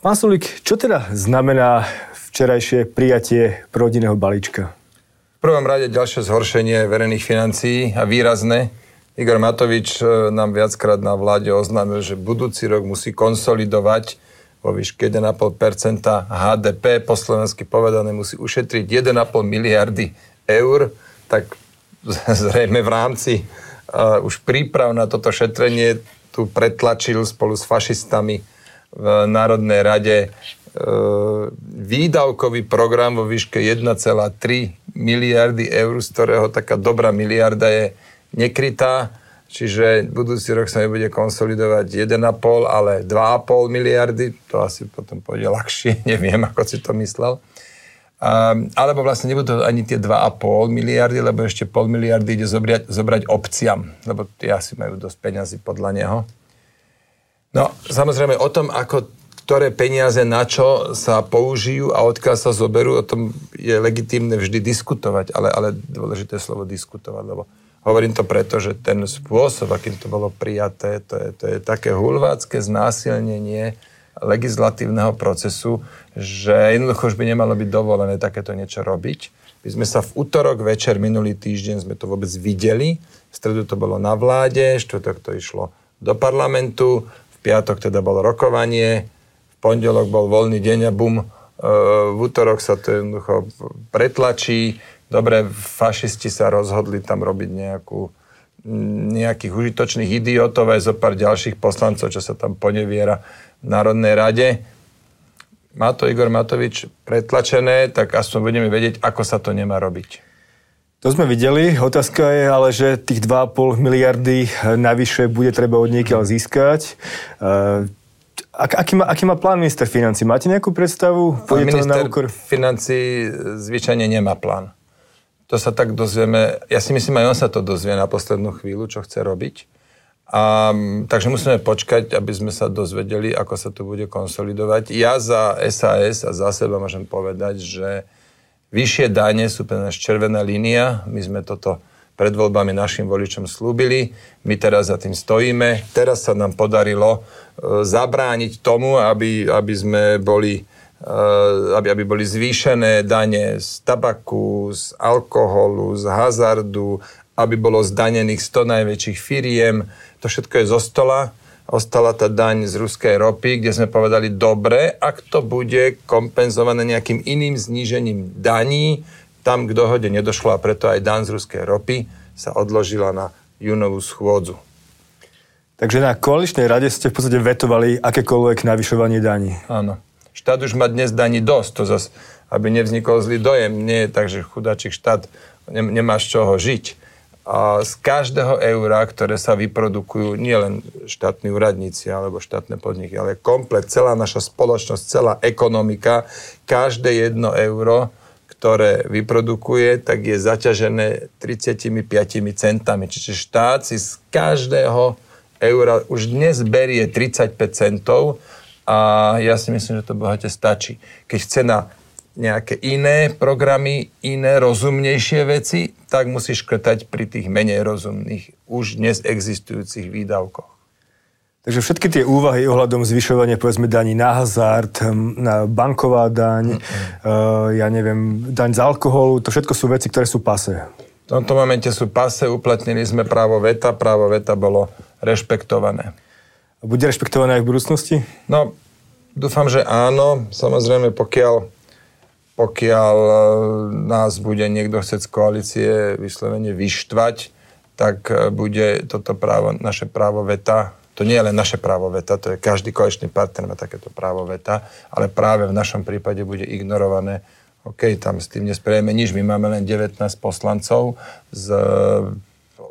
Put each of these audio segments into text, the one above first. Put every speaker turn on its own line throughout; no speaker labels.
Pán Sulik, čo teda znamená včerajšie prijatie rodinného balíčka?
V prvom rade ďalšie zhoršenie verejných financií a výrazné. Igor Matovič e, nám viackrát na vláde oznámil, že budúci rok musí konsolidovať vo výške 1,5 HDP, po slovensky povedané musí ušetriť 1,5 miliardy eur, tak zrejme v rámci uh, už príprav na toto šetrenie tu pretlačil spolu s fašistami v Národnej rade e, výdavkový program vo výške 1,3 miliardy eur, z ktorého taká dobrá miliarda je nekrytá, čiže budúci rok sa nebude konsolidovať 1,5, ale 2,5 miliardy, to asi potom pôjde ľahšie, neviem, ako si to myslel. Um, alebo vlastne nebudú ani tie 2,5 miliardy, lebo ešte pol miliardy ide zobrať, zobrať obciam, lebo tie asi majú dosť peňazí podľa neho. No, samozrejme o tom, ako ktoré peniaze na čo sa použijú a odkiaľ sa zoberú, o tom je legitímne vždy diskutovať, ale, ale dôležité slovo diskutovať, lebo hovorím to preto, že ten spôsob, akým to bolo prijaté, to je, to je také hulvácké znásilnenie legislatívneho procesu, že jednoducho už by nemalo byť dovolené takéto niečo robiť. My sme sa v útorok večer minulý týždeň sme to vôbec videli. V stredu to bolo na vláde, štvrtok to išlo do parlamentu, piatok teda bolo rokovanie, v pondelok bol voľný deň a bum, e, v útorok sa to jednoducho pretlačí. Dobre, fašisti sa rozhodli tam robiť nejakú nejakých užitočných idiotov aj zo pár ďalších poslancov, čo sa tam poneviera v Národnej rade. Má to Igor Matovič pretlačené, tak aspoň budeme vedieť, ako sa to nemá robiť.
To sme videli. Otázka je ale, že tých 2,5 miliardy navyše bude treba od niekiaľ získať. Uh, aký, má, aký má plán minister financí? Máte nejakú predstavu?
Pôjde minister na financí zvyčajne nemá plán. To sa tak dozvieme, ja si myslím, aj on sa to dozvie na poslednú chvíľu, čo chce robiť. A, takže musíme počkať, aby sme sa dozvedeli, ako sa to bude konsolidovať. Ja za SAS a za seba môžem povedať, že vyššie dane sú pre nás červená línia. My sme toto pred voľbami našim voličom slúbili. My teraz za tým stojíme. Teraz sa nám podarilo e, zabrániť tomu, aby, aby sme boli Eh, aby, aby boli zvýšené dane z tabaku, z alkoholu, z hazardu, aby bolo zdanených 100 najväčších firiem. To všetko je zo stola. Ostala tá daň z ruskej ropy, kde sme povedali, dobre, ak to bude kompenzované nejakým iným znížením daní, tam k dohode nedošlo a preto aj daň z ruskej ropy sa odložila na júnovú schôdzu.
Takže na koaličnej rade ste v podstate vetovali akékoľvek navyšovanie daní.
Áno. Štát už má dnes daní dosť, to zase, aby nevznikol zlý dojem. Nie je tak, že chudáčik štát nemá z čoho žiť. Z každého eura, ktoré sa vyprodukujú, nie len štátni úradníci alebo štátne podniky, ale komplet, celá naša spoločnosť, celá ekonomika, každé jedno euro, ktoré vyprodukuje, tak je zaťažené 35 centami. Čiže štát si z každého eura už dnes berie 35 centov a ja si myslím, že to bohate stačí. Keď chce na nejaké iné programy, iné rozumnejšie veci, tak musí škrtať pri tých menej rozumných, už dnes existujúcich výdavkoch.
Takže všetky tie úvahy ohľadom zvyšovania povedzme daní na hazard, na banková daň, mm-hmm. uh, ja neviem, daň z alkoholu, to všetko sú veci, ktoré sú pase.
V tomto momente sú pase, uplatnili sme právo veta, právo veta bolo rešpektované.
Bude rešpektované aj v budúcnosti?
No, dúfam, že áno. Samozrejme, pokiaľ, pokiaľ e, nás bude niekto chcieť z koalície vyslovene vyštvať, tak e, bude toto právo, naše právo veta, to nie je len naše právo veta, to je každý koaličný partner má takéto právo veta, ale práve v našom prípade bude ignorované OK, tam s tým nesprejeme nič. My máme len 19 poslancov z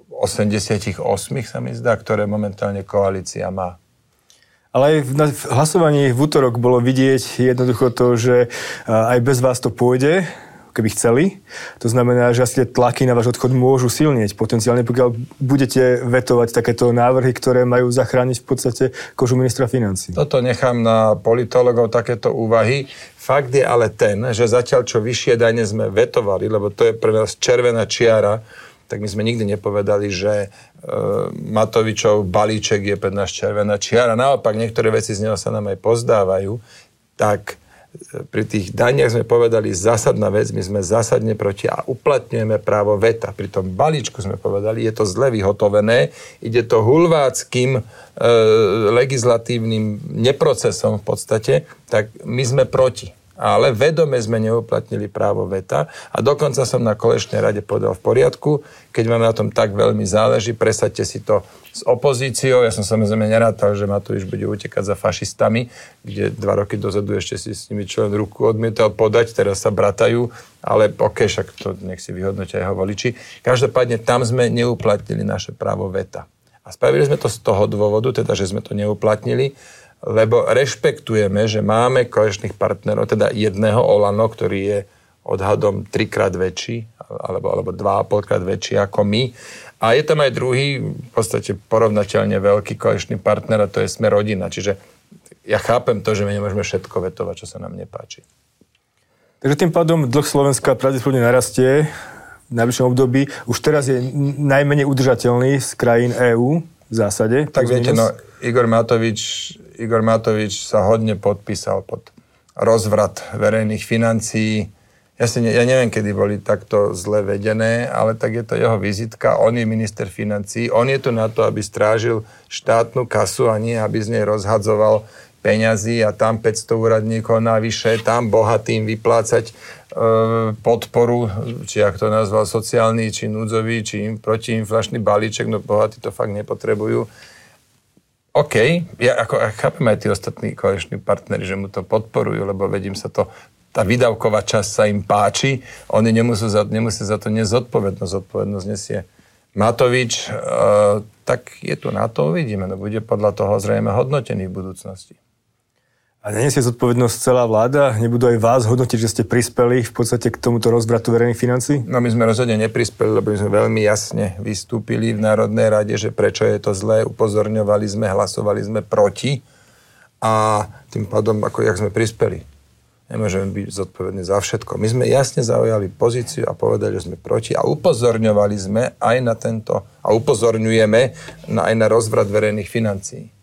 88 sa mi zdá, ktoré momentálne koalícia má.
Ale aj v hlasovaní v útorok bolo vidieť jednoducho to, že aj bez vás to pôjde, keby chceli. To znamená, že asi tie tlaky na váš odchod môžu silnieť potenciálne, pokiaľ budete vetovať takéto návrhy, ktoré majú zachrániť v podstate kožu ministra financí.
Toto nechám na politologov takéto úvahy. Fakt je ale ten, že zatiaľ čo vyššie dane sme vetovali, lebo to je pre nás červená čiara, tak my sme nikdy nepovedali, že e, Matovičov balíček je pre nás červená čiara. Naopak, niektoré veci z neho sa nám aj pozdávajú. tak pri tých daniach sme povedali zásadná vec, my sme zásadne proti a uplatňujeme právo veta. Pri tom balíčku sme povedali, je to zle vyhotovené, ide to hulváckým e, legislatívnym neprocesom v podstate, tak my sme proti ale vedome sme neuplatnili právo veta a dokonca som na kolečnej rade povedal v poriadku, keď máme na tom tak veľmi záleží, presadte si to s opozíciou. Ja som samozrejme nerátal, že Matovič bude utekať za fašistami, kde dva roky dozadu ešte si s nimi člen ruku odmietal podať, teraz sa bratajú, ale ok, však to nech si vyhodnotia jeho voliči. Každopádne tam sme neuplatnili naše právo veta. A spravili sme to z toho dôvodu, teda, že sme to neuplatnili, lebo rešpektujeme, že máme koaličných partnerov, teda jedného Olano, ktorý je odhadom trikrát väčší, alebo, alebo dva a polkrát väčší ako my. A je tam aj druhý, v podstate porovnateľne veľký koaličný partner, a to je sme rodina. Čiže ja chápem to, že my nemôžeme všetko vetovať, čo sa nám nepáči.
Takže tým pádom dlh Slovenska pravdepodobne narastie v najbližšom období. Už teraz je najmenej udržateľný z krajín EÚ v zásade.
Tak viete, no, Igor Matovič Igor Matovič sa hodne podpísal pod rozvrat verejných financií. Ja, si ne, ja neviem, kedy boli takto zle vedené, ale tak je to jeho vizitka. On je minister financií. On je tu na to, aby strážil štátnu kasu a nie, aby z nej rozhadzoval peňazí a tam 500 úradníkov navyše, tam bohatým vyplácať e, podporu, či ak to nazval sociálny, či núdzový, či protiinflačný balíček, no bohatí to fakt nepotrebujú OK, ja ako ja chápem aj tí ostatní koaliční partnery, že mu to podporujú, lebo vedím sa to, tá výdavková časť sa im páči, oni nemusí za, nemusí za to nezodpovednosť, zodpovednosť nesie Matovič, uh, tak je tu na to, uvidíme, no bude podľa toho zrejme hodnotený v budúcnosti.
A neniesie zodpovednosť celá vláda? Nebudú aj vás hodnotiť, že ste prispeli v podstate k tomuto rozvratu verejných financí?
No my sme rozhodne neprispeli, lebo my sme veľmi jasne vystúpili v Národnej rade, že prečo je to zlé, upozorňovali sme, hlasovali sme proti a tým pádom, ako jak sme prispeli. Nemôžeme byť zodpovední za všetko. My sme jasne zaujali pozíciu a povedali, že sme proti a upozorňovali sme aj na tento, a upozorňujeme na, aj na rozvrat verejných financií.